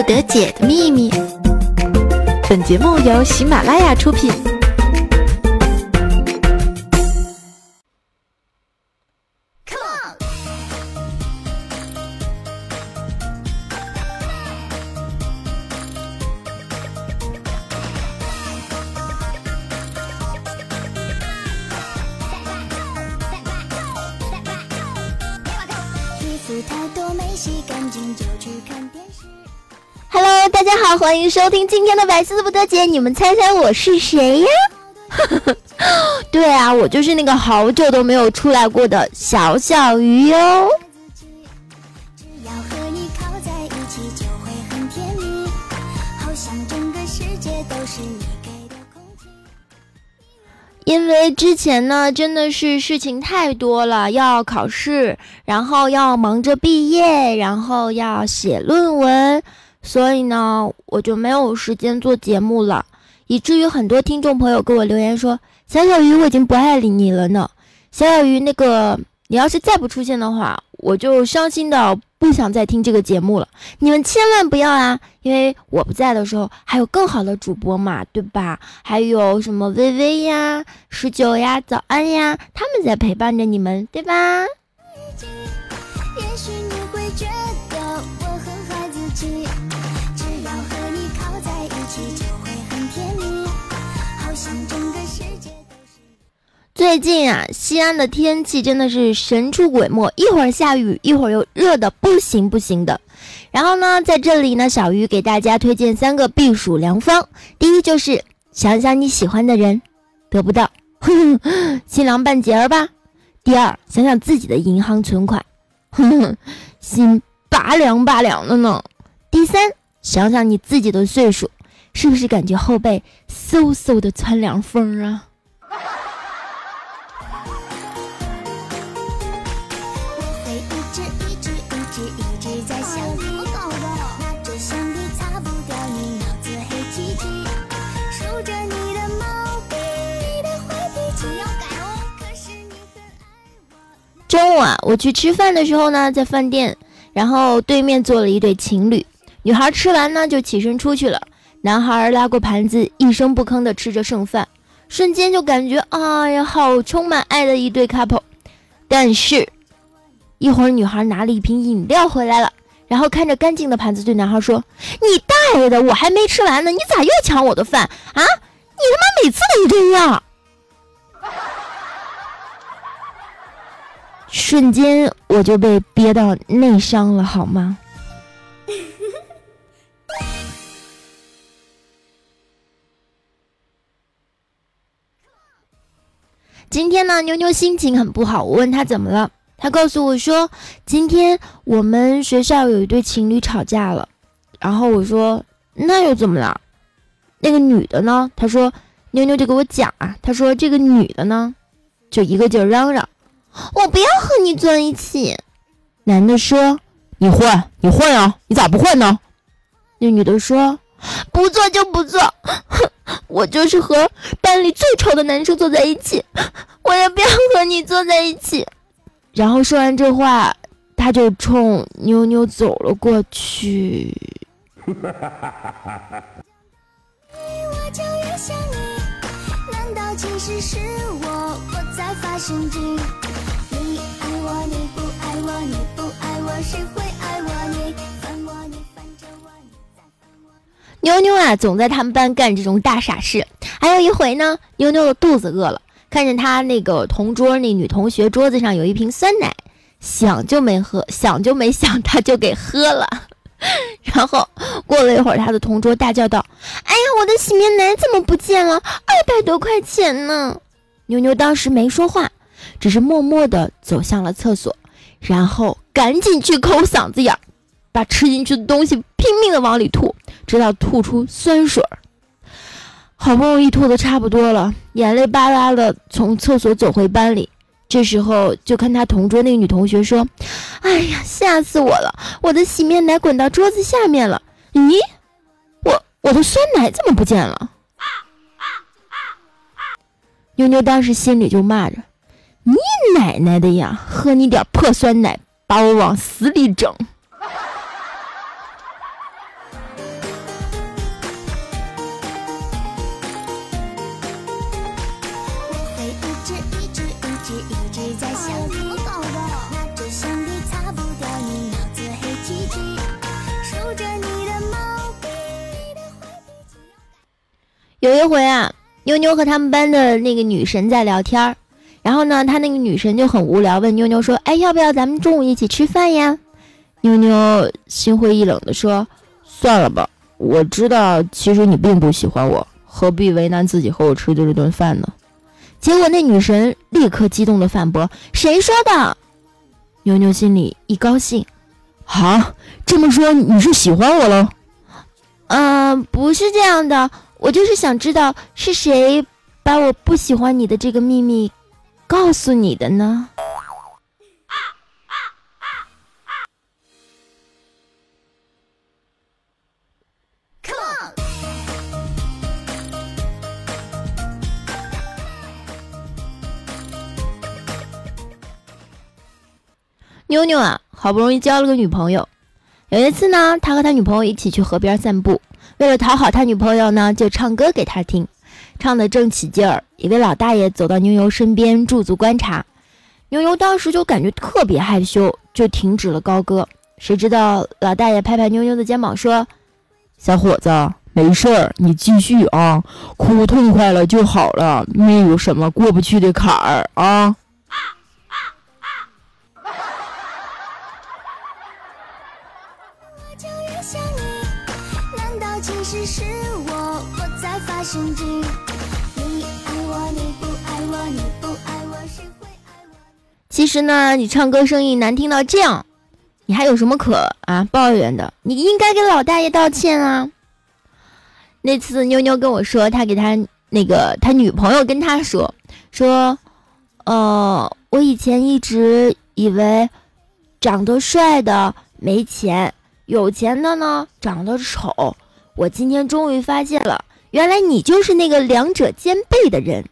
不得解的秘密。本节目由喜马拉雅出品。欢迎收听今天的百思不得解。你们猜猜我是谁呀？对啊，我就是那个好久都没有出来过的小小鱼哟。因为之前呢，真的是事情太多了，要考试，然后要忙着毕业，然后要写论文，所以呢，我就没有时间做节目了，以至于很多听众朋友给我留言说：“小小鱼，我已经不爱理你了呢。”小小鱼，那个你要是再不出现的话，我就伤心的。不想再听这个节目了，你们千万不要啊！因为我不在的时候，还有更好的主播嘛，对吧？还有什么微微呀、十九呀、早安呀，他们在陪伴着你们，对吧？也许你会觉最近啊，西安的天气真的是神出鬼没，一会儿下雨，一会儿又热的不行不行的。然后呢，在这里呢，小鱼给大家推荐三个避暑良方。第一就是想想你喜欢的人，得不到，哼哼心凉半截儿吧。第二，想想自己的银行存款，哼哼心拔凉拔凉的呢。第三，想想你自己的岁数，是不是感觉后背嗖嗖的窜凉风啊？我去吃饭的时候呢，在饭店，然后对面坐了一对情侣，女孩吃完呢就起身出去了，男孩拉过盘子，一声不吭的吃着剩饭，瞬间就感觉哎呀，好充满爱的一对 couple。但是，一会儿女孩拿了一瓶饮料回来了，然后看着干净的盘子对男孩说：“你大爷的，我还没吃完呢，你咋又抢我的饭啊？你他妈每次都这样！”瞬间我就被憋到内伤了，好吗？今天呢，妞妞心情很不好，我问她怎么了，她告诉我说，今天我们学校有一对情侣吵架了。然后我说，那又怎么了？那个女的呢？她说，妞妞就给我讲啊，她说这个女的呢，就一个劲儿嚷嚷。我不要和你坐一起，男的说：“你换，你换啊，你咋不换呢？”那女的说：“不做就不做，哼，我就是和班里最丑的男生坐在一起，我也不要和你坐在一起。”然后说完这话，他就冲妞妞走了过去。我，你不爱我，你不爱我，谁会爱我？你烦我，你烦着我，你烦我妞妞啊，总在他们班干这种大傻事。还有一回呢，妞妞的肚子饿了，看见她那个同桌那女同学桌子上有一瓶酸奶，想就没喝，想就没想，她就给喝了。然后过了一会儿，她的同桌大叫道：“哎呀，我的洗面奶怎么不见了？二百多块钱呢！”妞妞当时没说话，只是默默地走向了厕所，然后赶紧去抠嗓子眼儿，把吃进去的东西拼命地往里吐。直到吐出酸水儿，好不容易吐的差不多了，眼泪巴拉的从厕所走回班里。这时候就看他同桌那个女同学说：“哎呀，吓死我了！我的洗面奶滚到桌子下面了。咦，我我的酸奶怎么不见了？”妞妞当时心里就骂着：“你奶奶的呀！喝你点破酸奶，把我往死里整。有一回啊，妞妞和他们班的那个女神在聊天儿，然后呢，他那个女神就很无聊，问妞妞说：“哎，要不要咱们中午一起吃饭呀？”妞妞心灰意冷地说：“算了吧，我知道其实你并不喜欢我，何必为难自己和我吃这顿饭呢？”结果那女神立刻激动地反驳：“谁说的？”妞妞心里一高兴，啊，这么说你是喜欢我了？嗯，不是这样的，我就是想知道是谁把我不喜欢你的这个秘密告诉你的呢？妞妞啊，好不容易交了个女朋友。有一次呢，他和他女朋友一起去河边散步，为了讨好他女朋友呢，就唱歌给她听，唱得正起劲儿。一位老大爷走到妞妞身边驻足观察，妞妞当时就感觉特别害羞，就停止了高歌。谁知道老大爷拍拍妞妞的肩膀说：“小伙子，没事儿，你继续啊，哭痛快了就好了，没有什么过不去的坎儿啊。”其实呢，你唱歌声音难听到这样，你还有什么可啊抱怨的？你应该给老大爷道歉啊！那次妞妞跟我说，他给他那个他女朋友跟他说说，呃，我以前一直以为长得帅的没钱，有钱的呢长得丑，我今天终于发现了，原来你就是那个两者兼备的人。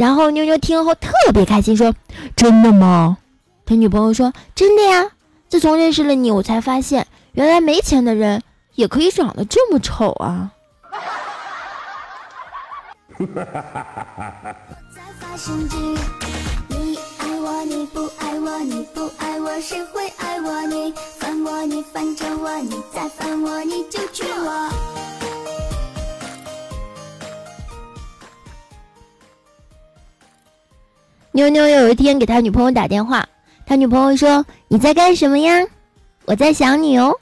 然后妞妞听后特别开心，说：“真的吗？”他女朋友说：“真的呀！自从认识了你，我才发现原来没钱的人也可以长得这么丑啊！”妞妞有一天给他女朋友打电话，他女朋友说：“你在干什么呀？我在想你哦。”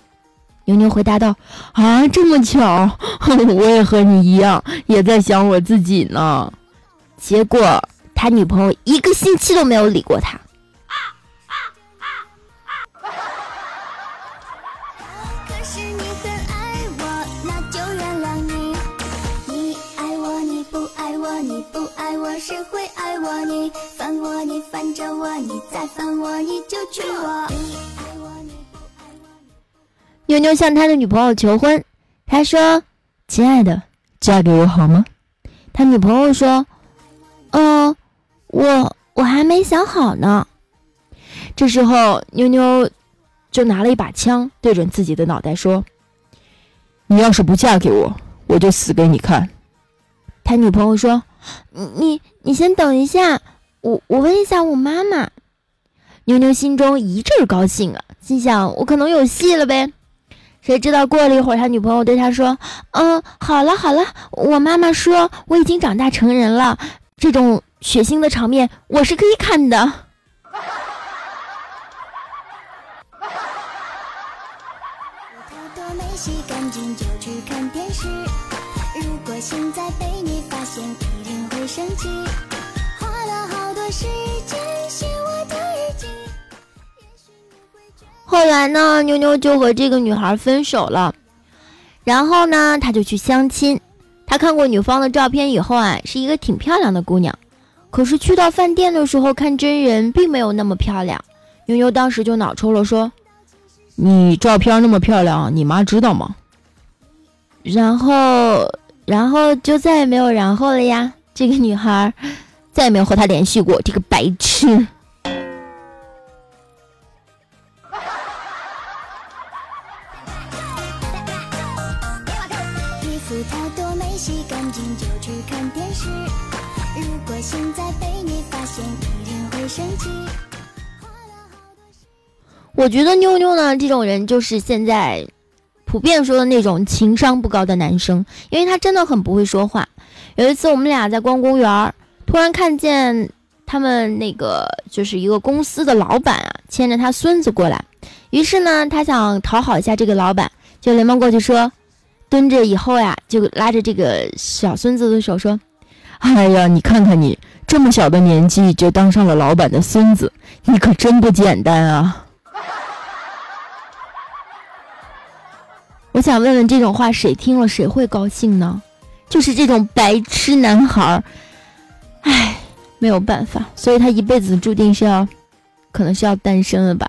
妞妞回答道：“啊，这么巧，我也和你一样，也在想我自己呢。”结果他女朋友一个星期都没有理过他。你不爱我，谁会爱我？你我，你烦着我，你再烦我，你就娶我妞妞向他的女朋友求婚，他说：“亲爱的，嫁给我好吗？”他女朋友说：“嗯，我我还没想好呢。”这时候，妞妞就拿了一把枪对准自己的脑袋说：“你要是不嫁给我，我就死给你看。”他女朋友说：“你你先等一下，我我问一下我妈妈。”妞妞心中一阵高兴啊，心想：“我可能有戏了呗。”谁知道过了一会儿，他女朋友对他说：“嗯，好了好了，我妈妈说我已经长大成人了，这种血腥的场面我是可以看的。”后来呢，妞妞就和这个女孩分手了。然后呢，他就去相亲。他看过女方的照片以后啊，是一个挺漂亮的姑娘。可是去到饭店的时候看真人，并没有那么漂亮。妞妞当时就脑抽了，说：“你照片那么漂亮，你妈知道吗？”然后，然后就再也没有然后了呀。这个女孩再也没有和他联系过。这个白痴。我觉得妞妞呢，这种人就是现在普遍说的那种情商不高的男生，因为他真的很不会说话。有一次我们俩在逛公园，突然看见他们那个就是一个公司的老板啊，牵着他孙子过来。于是呢，他想讨好一下这个老板，就连忙过去说，蹲着以后呀，就拉着这个小孙子的手说：“哎呀，你看看你这么小的年纪就当上了老板的孙子，你可真不简单啊！”我想问问，这种话谁听了谁会高兴呢？就是这种白痴男孩儿，唉，没有办法，所以他一辈子注定是要，可能是要单身了吧。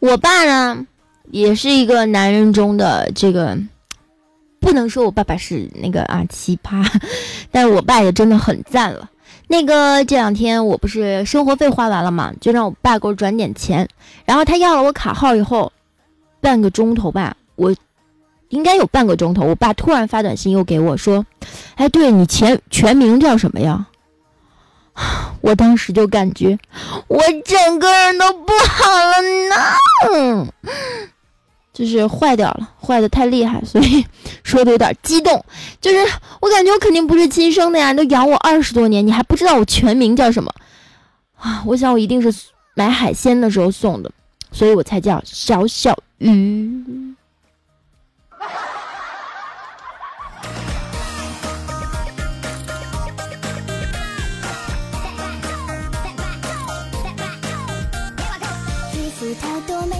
我爸呢，也是一个男人中的这个。不能说我爸爸是那个啊奇葩，但是我爸也真的很赞了。那个这两天我不是生活费花完了嘛，就让我爸给我转点钱。然后他要了我卡号以后，半个钟头吧，我应该有半个钟头，我爸突然发短信又给我说：“哎，对你全全名叫什么呀？”我当时就感觉我整个人都不好了呢。就是坏掉了，坏的太厉害，所以 说的有点激动。就是我感觉我肯定不是亲生的呀，你都养我二十多年，你还不知道我全名叫什么啊？我想我一定是买海鲜的时候送的，所以我才叫小小鱼。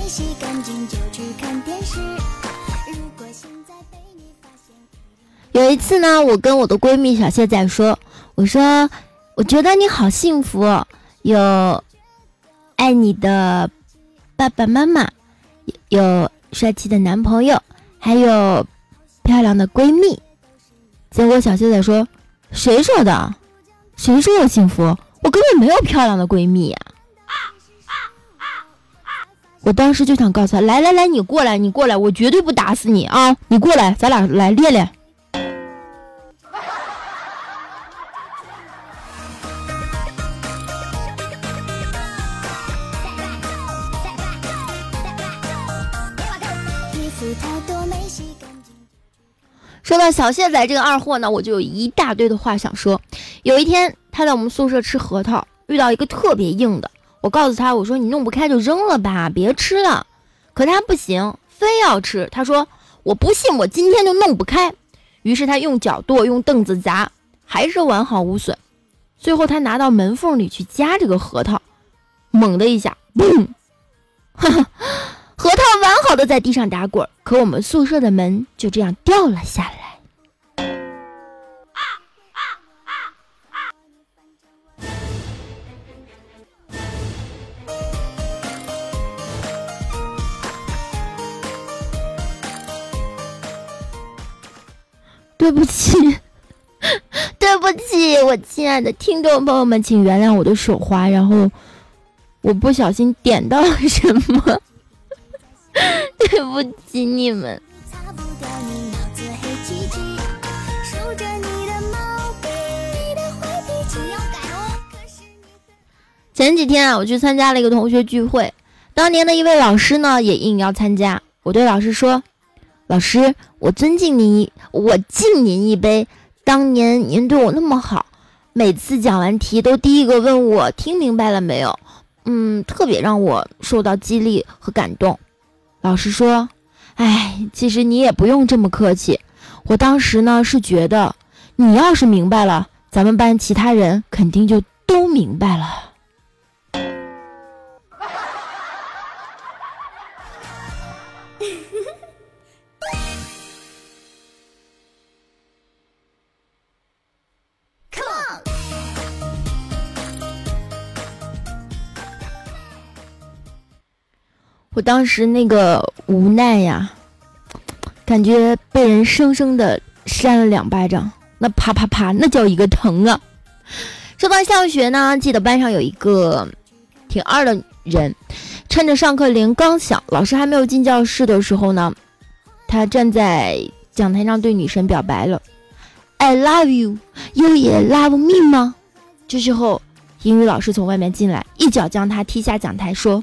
洗干净就看电视。如果现在被你发现有一次呢，我跟我的闺蜜小谢仔说：“我说，我觉得你好幸福，有爱你的爸爸妈妈，有帅气的男朋友，还有漂亮的闺蜜。”结果小谢仔说：“谁说的？谁说我幸福？我根本没有漂亮的闺蜜呀！”我当时就想告诉他：“来来来，你过来，你过来，我绝对不打死你啊！你过来，咱俩来练练。”说到小谢仔这个二货呢，我就有一大堆的话想说。有一天，他在我们宿舍吃核桃，遇到一个特别硬的。我告诉他，我说你弄不开就扔了吧，别吃了。可他不行，非要吃。他说我不信，我今天就弄不开。于是他用脚跺，用凳子砸，还是完好无损。最后他拿到门缝里去夹这个核桃，猛的一下，嘣，哈哈，核桃完好的在地上打滚，可我们宿舍的门就这样掉了下来。对不起，对不起，我亲爱的听众朋友们，请原谅我的手滑，然后我不小心点到了什么，对不起你们。前几天啊，我去参加了一个同学聚会，当年的一位老师呢也应邀参加，我对老师说。老师，我尊敬您，我敬您一杯。当年您对我那么好，每次讲完题都第一个问我听明白了没有，嗯，特别让我受到激励和感动。老师说：“哎，其实你也不用这么客气。我当时呢是觉得，你要是明白了，咱们班其他人肯定就都明白了。”我当时那个无奈呀，感觉被人生生的扇了两巴掌，那啪啪啪，那叫一个疼啊！说到上学呢，记得班上有一个挺二的人，趁着上课铃刚响，老师还没有进教室的时候呢，他站在讲台上对女神表白了：“I love you，you 也 love me 吗？”这时候，英语老师从外面进来，一脚将他踢下讲台，说：“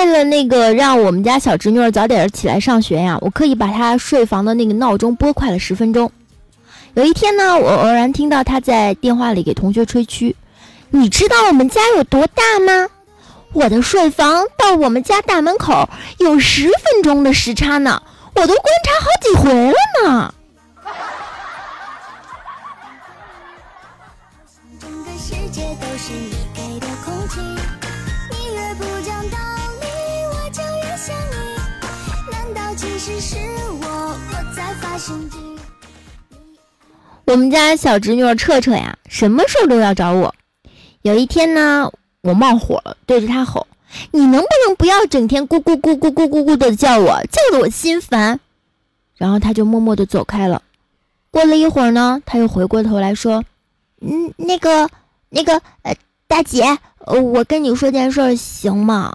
为了那个让我们家小侄女儿早点起来上学呀，我刻意把她睡房的那个闹钟拨快了十分钟。有一天呢，我偶然听到她在电话里给同学吹嘘：“你知道我们家有多大吗？我的睡房到我们家大门口有十分钟的时差呢，我都观察好几回了呢。”我们家小侄女儿彻彻呀，什么事儿都要找我。有一天呢，我冒火了，对着她吼：“你能不能不要整天咕咕咕咕咕咕咕的叫我，叫得我心烦？”然后她就默默的走开了。过了一会儿呢，她又回过头来说：“嗯，那个，那个，呃，大姐，我跟你说件事，行吗？”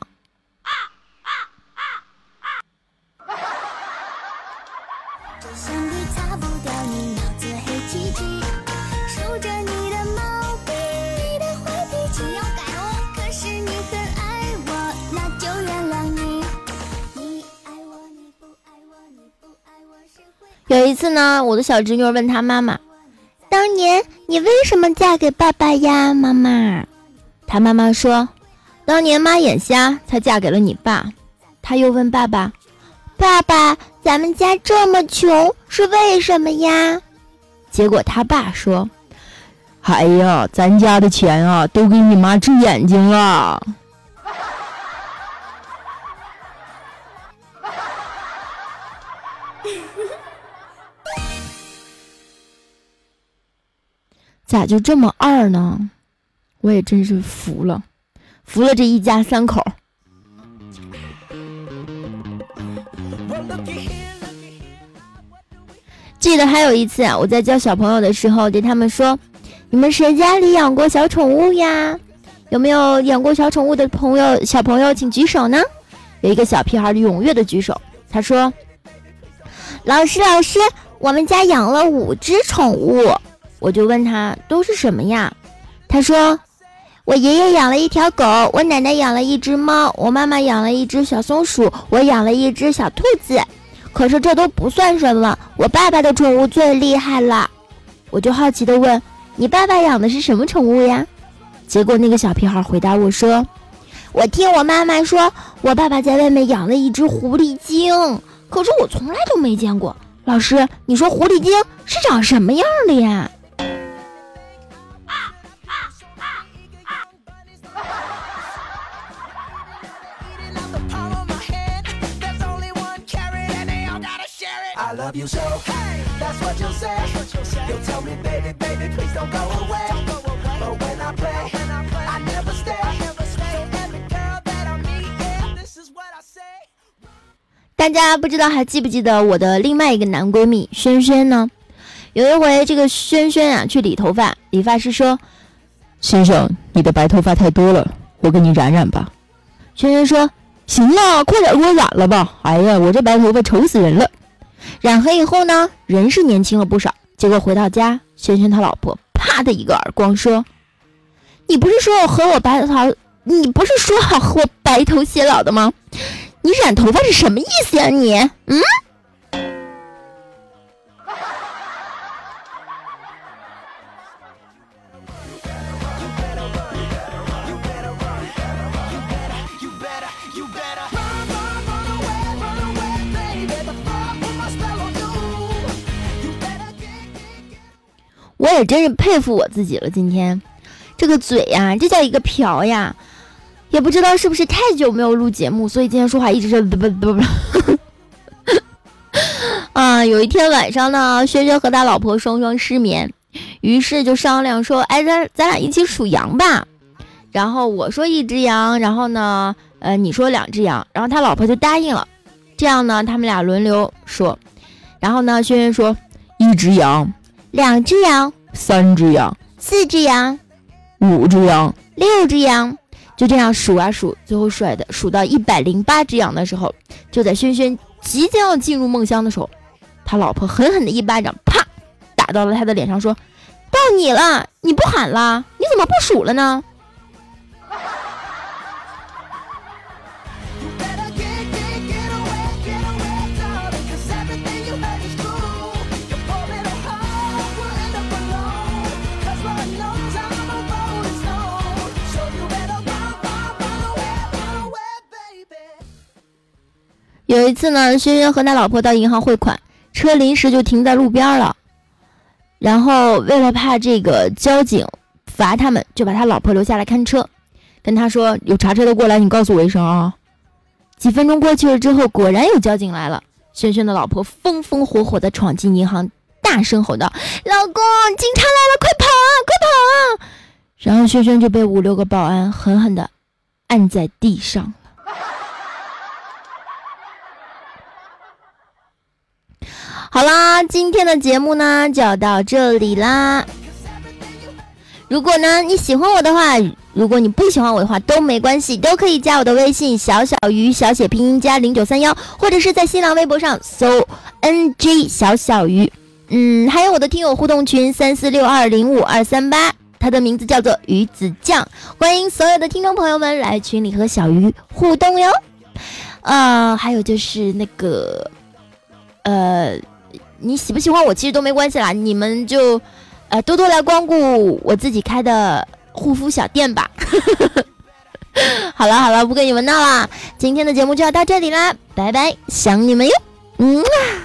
有一次呢，我的小侄女问她妈妈：“当年你为什么嫁给爸爸呀？”妈妈，她妈妈说：“当年妈眼瞎，才嫁给了你爸。”她又问爸爸：“爸爸，咱们家这么穷，是为什么呀？”结果他爸说：“哎呀，咱家的钱啊，都给你妈治眼睛了。”咋就这么二呢？我也真是服了，服了这一家三口。记得还有一次啊，我在教小朋友的时候，对他们说：“你们谁家里养过小宠物呀？有没有养过小宠物的朋友？小朋友请举手呢。”有一个小屁孩踊跃的举手，他说：“老师，老师，我们家养了五只宠物。”我就问他都是什么呀？他说：“我爷爷养了一条狗，我奶奶养了一只猫，我妈妈养了一只小松鼠，我养了一只小兔子。可是这都不算什么，我爸爸的宠物最厉害了。”我就好奇的问：“你爸爸养的是什么宠物呀？”结果那个小屁孩回答我说：“我听我妈妈说，我爸爸在外面养了一只狐狸精，可是我从来都没见过。老师，你说狐狸精是长什么样的呀？”大家不知道还记不记得我的另外一个男闺蜜轩轩呢？有一回，这个轩轩啊去理头发，理发师说：“先生，你的白头发太多了，我给你染染吧。”轩轩说：“行了，快点给我染了吧！哎呀，我这白头发丑死人了。”染黑以后呢，人是年轻了不少。结果回到家，轩轩他老婆啪的一个耳光，说：“你不是说我和我白头，你不是说好和我白头偕老的吗？你染头发是什么意思呀？你，嗯？”我也真是佩服我自己了。今天，这个嘴呀，这叫一个瓢呀！也不知道是不是太久没有录节目，所以今天说话一直是不不不不。啊，有一天晚上呢，轩轩和他老婆双双失眠，于是就商量说：“哎，咱咱俩一起数羊吧。”然后我说一只羊，然后呢，呃，你说两只羊，然后他老婆就答应了。这样呢，他们俩轮流说。然后呢，轩轩说：“一只羊，两只羊，三只羊，四只羊，五只羊，六只羊。”就这样数啊数，最后甩的数到一百零八只羊的时候，就在轩轩即将要进入梦乡的时候，他老婆狠狠的一巴掌，啪，打到了他的脸上，说：“到你了，你不喊了？你怎么不数了呢？”有一次呢，轩轩和他老婆到银行汇款，车临时就停在路边了。然后为了怕这个交警罚他们，就把他老婆留下来看车，跟他说：“有查车的过来，你告诉我一声啊。”几分钟过去了之后，果然有交警来了。轩轩的老婆风风火火的闯进银行，大声吼道：“老公，警察来了，快跑啊，快跑啊！”然后轩轩就被五六个保安狠狠的按在地上。好啦，今天的节目呢就要到这里啦。如果呢你喜欢我的话，如果你不喜欢我的话都没关系，都可以加我的微信小小鱼小写拼音加零九三幺，或者是在新浪微博上搜 NG 小小鱼。嗯，还有我的听友互动群三四六二零五二三八，它的名字叫做鱼子酱，欢迎所有的听众朋友们来群里和小鱼互动哟。呃，还有就是那个，呃。你喜不喜欢我其实都没关系啦，你们就，呃，多多来光顾我自己开的护肤小店吧。好了好了，不跟你们闹了，今天的节目就要到这里啦，拜拜，想你们哟，嗯。啊